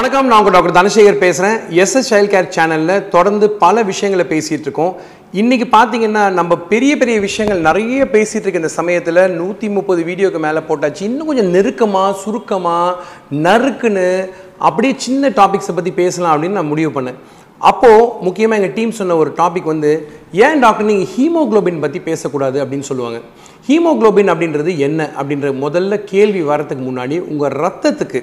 வணக்கம் நான் உங்கள் டாக்டர் தனசேகர் பேசுகிறேன் எஸ்எஸ் சைல்ட் கேர் சேனலில் தொடர்ந்து பல விஷயங்களை பேசிகிட்டு இருக்கோம். இன்றைக்கி பார்த்தீங்கன்னா நம்ம பெரிய பெரிய விஷயங்கள் நிறைய பேசிகிட்டு இருக்க இந்த சமயத்தில் நூற்றி முப்பது வீடியோக்கு மேலே போட்டாச்சு. இன்னும் கொஞ்சம் நெருக்கமாக சுருக்கமாக நறுக்குன்னு அப்படியே சின்ன டாபிக்ஸை பற்றி பேசலாம் அப்படின்னு நான் முடிவு பண்ணேன். அப்போது முக்கியமாக எங்கள் டீம் சொன்ன ஒரு டாபிக் வந்து ஏன் டாக்டர் நீங்கள் ஹீமோகுளோபின் பற்றி பேசக்கூடாது அப்படின்னு சொல்லுவாங்க. ஹீமோகுளோபின் அப்படின்றது என்ன? அப்படின்ற முதல்ல கேள்வி வரத்துக்கு முன்னாடி உங்கள் ரத்தத்துக்கு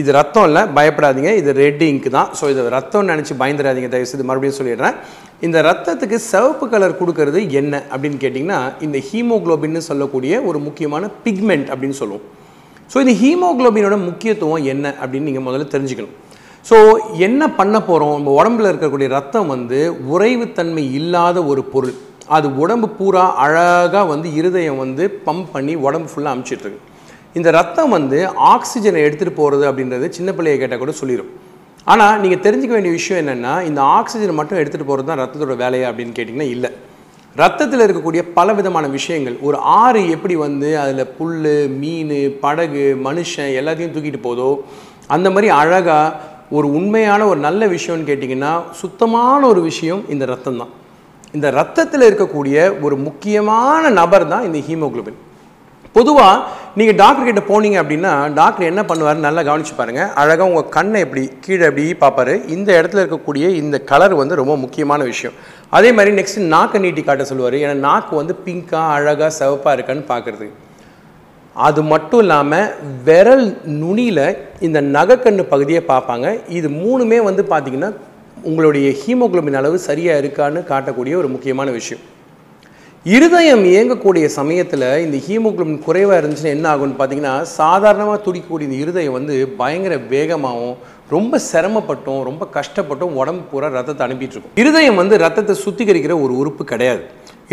இது ரத்தம் இல்லை பயப்படாதீங்க. இது ரெட் இங்க் தான். ஸோ இது ரத்தம்னு நினச்சி பயந்துடாதீங்க. தயவுசெய்து மறுபடியும் சொல்லிடுறேன். இந்த ரத்தத்துக்கு சிவப்பு கலர் கொடுக்கறது என்ன அப்படின்னு கேட்டிங்கன்னா இந்த ஹீமோகுளோபின்னு சொல்லக்கூடிய ஒரு முக்கியமான பிக்மெண்ட் அப்படின்னு சொல்லுவோம். ஸோ இந்த ஹீமோகுளோபினோட முக்கியத்துவம் என்ன அப்படின்னு நீங்கள் முதல்ல தெரிஞ்சுக்கணும். ஸோ என்ன பண்ண போகிறோம் நம்ம உடம்புல இருக்கக்கூடிய ரத்தம் வந்து உறைவுத்தன்மை இல்லாத ஒரு பொருள். அது உடம்பு பூரா அழகாக வந்து இருதயம் வந்து பம்ப் பண்ணி உடம்பு ஃபுல்லாக அமுச்சிட்ருக்கு இந்த ரத்தம் வந்து ஆக்சிஜனை எடுத்துகிட்டு போகிறது அப்படின்றது சின்ன பிள்ளையை கேட்டால் கூட சொல்லிடும் ஆனால் நீங்கள் தெரிஞ்சுக்க வேண்டிய விஷயம் என்னென்னா இந்த ஆக்சிஜன் மட்டும் எடுத்துகிட்டு போகிறது தான் ரத்தத்தோட வேலையா அப்படின்னு கேட்டிங்கன்னா இல்லை. ரத்தத்தில் இருக்கக்கூடிய பல விதமான விஷயங்கள் ஒரு ஆறு எப்படி வந்து அதில் புல் மீன் படகு மனுஷன் எல்லாத்தையும் தூக்கிட்டு போதோ அந்த மாதிரி அழகாக ஒரு உண்மையான ஒரு நல்ல விஷயம்னு கேட்டிங்கன்னா சுத்தமான ஒரு விஷயம் இந்த ரத்தம் தான். இந்த ரத்தத்தில் இருக்கக்கூடிய ஒரு முக்கியமான நபர் தான் இந்த ஹீமோகுளோபின். பொதுவாக நீங்கள் டாக்டர் கிட்ட போனீங்க அப்படின்னா டாக்டர் என்ன பண்ணுவார் நல்லா கவனிச்சு பாருங்கள் அழகாக உங்கள் கண்ணை எப்படி கீழே எப்படி பார்ப்பாரு. இந்த இடத்துல இருக்கக்கூடிய இந்த கலர் வந்து ரொம்ப முக்கியமான விஷயம். அதே மாதிரி நெக்ஸ்ட் நாக்கை நீட்டி காட்ட சொல்லுவார். ஏன்னா நாக்கு வந்து பிங்காக அழகாக சிவப்பாக இருக்கான்னு பார்க்குறது. அது மட்டும் இல்லாமல் விரல் நுனியில் இந்த நகைக்கண்ணு பகுதியை பார்ப்பாங்க. இது மூணுமே வந்து பார்த்திங்கன்னா உங்களுடைய ஹீமோகுளோபின் அளவு சரியாக இருக்கான்னு காட்டக்கூடிய ஒரு முக்கியமான விஷயம். இருதயம் இயங்கக்கூடிய சமயத்தில் இந்த ஹீமோகுளோபின் குறைவாக இருந்துச்சுன்னா என்ன ஆகும்னு பார்த்தீங்கன்னா சாதாரணமாக துடிக்கக்கூடிய இந்த இருதயம் வந்து பயங்கர வேகமாகவும் ரொம்ப சிரமப்பட்டும் ரொம்ப கஷ்டப்பட்டும் உடம்பு பூரா ரத்தத்தை அனுப்பிட்டுருக்கும் இருதயம் வந்து ரத்தத்தை சுத்திகரிக்கிற ஒரு உறுப்பு கிடையாது.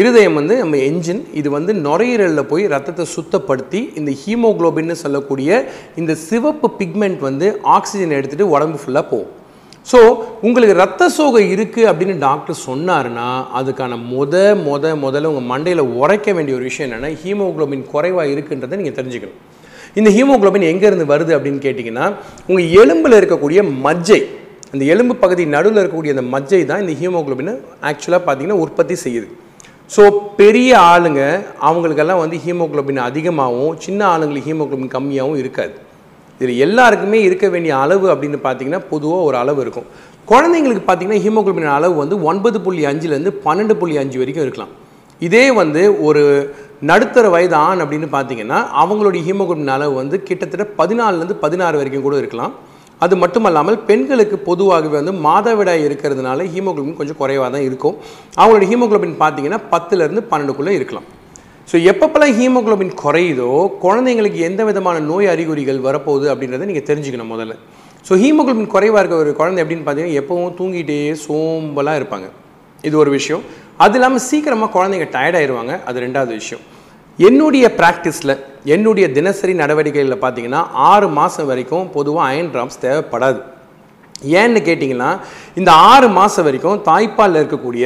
இருதயம் வந்து நம்ம என்ஜின் இது வந்து நுரையீரலில் போய் ரத்தத்தை சுத்தப்படுத்தி இந்த ஹீமோகுளோபின்னு சொல்லக்கூடிய இந்த சிவப்பு பிக்மெண்ட் வந்து ஆக்சிஜன் எடுத்துகிட்டு உடம்பு ஃபுல்லாக போகும். ஸோ உங்களுக்கு ரத்த சோகை இருக்குது அப்படின்னு டாக்டர் சொன்னாருன்னா அதுக்கான முத முத முதல்ல உங்கள் மண்டையில் உரைக்க வேண்டிய ஒரு விஷயம் என்னென்னா ஹீமோகுளோபின் குறைவாக இருக்குன்றதை நீங்கள் தெரிஞ்சுக்கணும். இந்த ஹீமோகுளோபின் எங்கேருந்து வருது அப்படின்னு கேட்டிங்கன்னா உங்கள் எலும்பில் இருக்கக்கூடிய மஜ்ஜை அந்த எலும்பு பகுதி நடுவில் இருக்கக்கூடிய அந்த மஜ்ஜை தான் இந்த ஹீமோக்ளோபினை ஆக்சுவலாக பார்த்தீங்கன்னா உற்பத்தி செய்யுது. ஸோ பெரிய ஆளுங்க அவங்களுக்கெல்லாம் வந்து ஹீமோகுளோபின் அதிகமாகவும் சின்ன ஆளுங்களுக்கு ஹீமோகுளோபின் கம்மியாகவும் இருக்காது. இதில் எல்லாருக்குமே இருக்க வேண்டிய அளவு அப்படின்னு பார்த்தீங்கன்னா பொதுவாக ஒரு அளவு இருக்கும். குழந்தைங்களுக்கு பார்த்தீங்கன்னா ஹீமோகுளோபின் அளவு வந்து ஒன்பது புள்ளி அஞ்சுலேருந்து பன்னெண்டு புள்ளி அஞ்சு வரைக்கும் இருக்கலாம். இதே வந்து ஒரு நடுத்தர வயது ஆண் அப்படின்னு பார்த்தீங்கன்னா அவங்களுடைய ஹீமோகுளோபின் அளவு வந்து கிட்டத்தட்ட பதினாலுலேருந்து பதினாறு வரைக்கும் கூட இருக்கலாம். அது மட்டுமல்லாமல் பெண்களுக்கு பொதுவாகவே வந்து மாதவிடாய் இருக்கிறதுனால ஹீமோகுளோபின் கொஞ்சம் குறைவாக தான் இருக்கும். அவங்களோட ஹீமோகுளோபின் பார்த்தீங்கன்னா பத்துலேருந்து பன்னெண்டுக்குள்ளே இருக்கலாம். ஸோ எப்பப்பெல்லாம் ஹீமோகுளோபின் குறையுதோ குழந்தைங்களுக்கு எந்த விதமான நோய் அறிகுறிகள் வரப்போகுது அப்படின்றத நீங்கள் தெரிஞ்சுக்கணும் முதல்ல. ஸோ ஹீமோகுளோபின் குறைவாக இருக்க ஒரு குழந்தை எப்படின்னு பார்த்தீங்கன்னா எப்பவும் தூங்கிட்டே சோம்பலாக இருப்பாங்க. இது ஒரு விஷயம். அது இல்லாமல் சீக்கிரமாக குழந்தைங்க டயர்டாயிருவாங்க அது ரெண்டாவது விஷயம். என்னுடைய ப்ராக்டிஸில் என்னுடைய தினசரி நடவடிக்கைகளில் பார்த்தீங்கன்னா ஆறு மாதம் வரைக்கும் பொதுவாக அயன் ட்ராப்ஸ் தேவைப்படாது. ஏன்னு கேட்டிங்கன்னா இந்த ஆறு மாதம் வரைக்கும் தாய்ப்பாலில் இருக்கக்கூடிய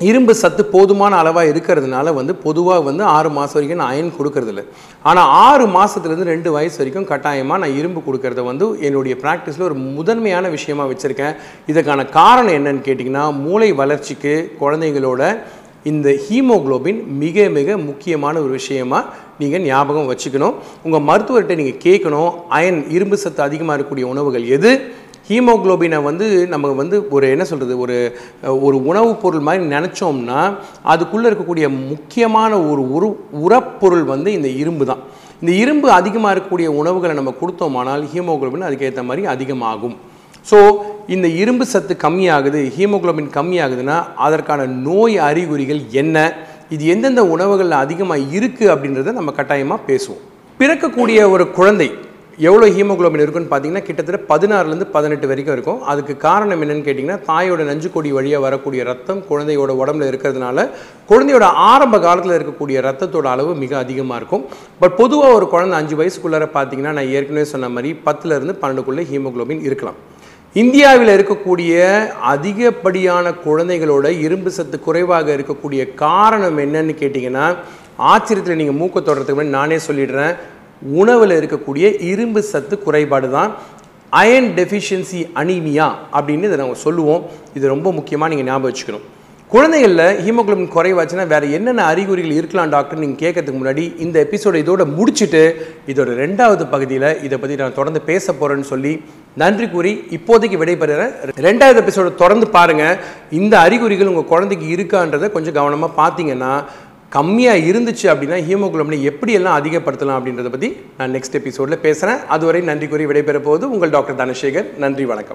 இரும்பு சத்து போதுமான அளவாக இருக்கிறதுனால வந்து பொதுவாக வந்து ஆறு மாதம் வரைக்கும் நான் அயன் கொடுக்கறதில்ல. ஆனால் ஆறு மாதத்துலேருந்து ரெண்டு வயசு வரைக்கும் கட்டாயமாக நான் இரும்பு கொடுக்கறத வந்து என்னுடைய ப்ராக்டிஸில் ஒரு முதன்மையான விஷயமா வச்சுருக்கேன். இதுக்கான காரணம் என்னன்னு கேட்டிங்கன்னா மூளை வளர்ச்சிக்கு குழந்தைங்களோட இந்த ஹீமோகுளோபின் மிக மிக முக்கியமான ஒரு விஷயமா நீங்கள் ஞாபகம் வச்சுக்கணும். உங்கள் மருத்துவர்கிட்ட நீங்கள் கேட்கணும் அயன் இரும்பு சத்து அதிகமாக இருக்கக்கூடிய உணவுகள் எது? ஹீமோகுளோபினை வந்து நம்ம வந்து ஒரு என்ன சொல்கிறது ஒரு ஒரு உணவுப் பொருள் மாதிரி நினச்சோம்னா அதுக்குள்ளே இருக்கக்கூடிய முக்கியமான ஒரு உரு உரப்பொருள் வந்து இந்த இரும்பு தான். இந்த இரும்பு அதிகமாக இருக்கக்கூடிய உணவுகளை நம்ம கொடுத்தோமானால் ஹீமோகுளோபின் அதுக்கேற்ற மாதிரி அதிகமாகும். ஸோ இந்த இரும்பு சத்து கம்மியாகுது ஹீமோகுளோபின் கம்மியாகுதுன்னா அதற்கான நோய் அறிகுறிகள் என்ன இது எந்தெந்த உணவுகளில் அதிகமாக இருக்குது அப்படின்றத நம்ம கட்டாயமாக பேசுவோம். பிறக்கக்கூடிய ஒரு குழந்தை எவ்வளோ ஹீமோக்ளோபின் இருக்குன்னு பார்த்தீங்கன்னா கிட்டத்தட்ட பதினாறுலேருந்து பதினெட்டு வரைக்கும் இருக்கும். அதுக்கு காரணம் என்னென்னு கேட்டிங்கன்னா தாயோட நஞ்சுக்கொடி வழியாக வரக்கூடிய ரத்தம் குழந்தையோட உடம்புல இருக்கிறதுனால குழந்தையோட ஆரம்ப காலத்தில் இருக்கக்கூடிய ரத்தத்தோட அளவு மிக அதிகமாக இருக்கும். பட் பொதுவாக ஒரு குழந்தை அஞ்சு வயசுக்குள்ளார பார்த்தீங்கன்னா நான் ஏற்கனவே சொன்ன மாதிரி பத்துலேருந்து பன்னெண்டுக்குள்ளே ஹீமோக்ளோபின் இருக்கலாம். இந்தியாவில் இருக்கக்கூடிய அதிகப்படியான குழந்தைகளோட இரும்பு சத்து குறைவாக இருக்கக்கூடிய காரணம் என்னன்னு கேட்டிங்கன்னா ஆச்சரியத்தில் நீங்கள் மூக்க தொடர்றதுக்கு முன்னாடி நானே சொல்லிடுறேன். உணவில் இருக்கக்கூடிய இரும்பு சத்து குறைபாடு தான் அயன் டெஃபிஷியன்சி அனீமியா அப்படின்னு இதை நாங்கள் சொல்லுவோம். இது ரொம்ப முக்கியமாக நீங்கள் ஞாபகம் வச்சுக்கணும். குழந்தைகளில் ஹீமோக்ளோபின் குறைவாச்சுன்னா வேறு என்னென்ன அறிகுறிகள் இருக்கலாம் டாக்டர் நீங்கள் கேட்கறதுக்கு முன்னாடி இந்த எபிசோட இதோட முடிச்சுட்டு இதோட ரெண்டாவது பகுதியில் இதை பற்றி நான் தொடர்ந்து பேச போகிறேன்னு சொல்லி நன்றி கூறி இப்போதைக்கு விடைபெறுகிறேன் ரெண்டாவது எபிசோட தொடர்ந்து பாருங்கள் இந்த அறிகுறிகள் உங்கள் குழந்தைக்கு இருக்கான்றதை கொஞ்சம் கவனமாக பார்த்தீங்கன்னா கம்மியாக இருந்துச்சு அப்படின்னா ஹீமோகுளோபினை எப்படியெல்லாம் அதிகப்படுத்தலாம் அப்படின்றத பற்றி நான் நெக்ஸ்ட் எபிசோடில் பேசுகிறேன் அதுவரை நன்றி கூறி விடைபெற போது உங்கள் டாக்டர் தனசேகர். நன்றி வணக்கம்.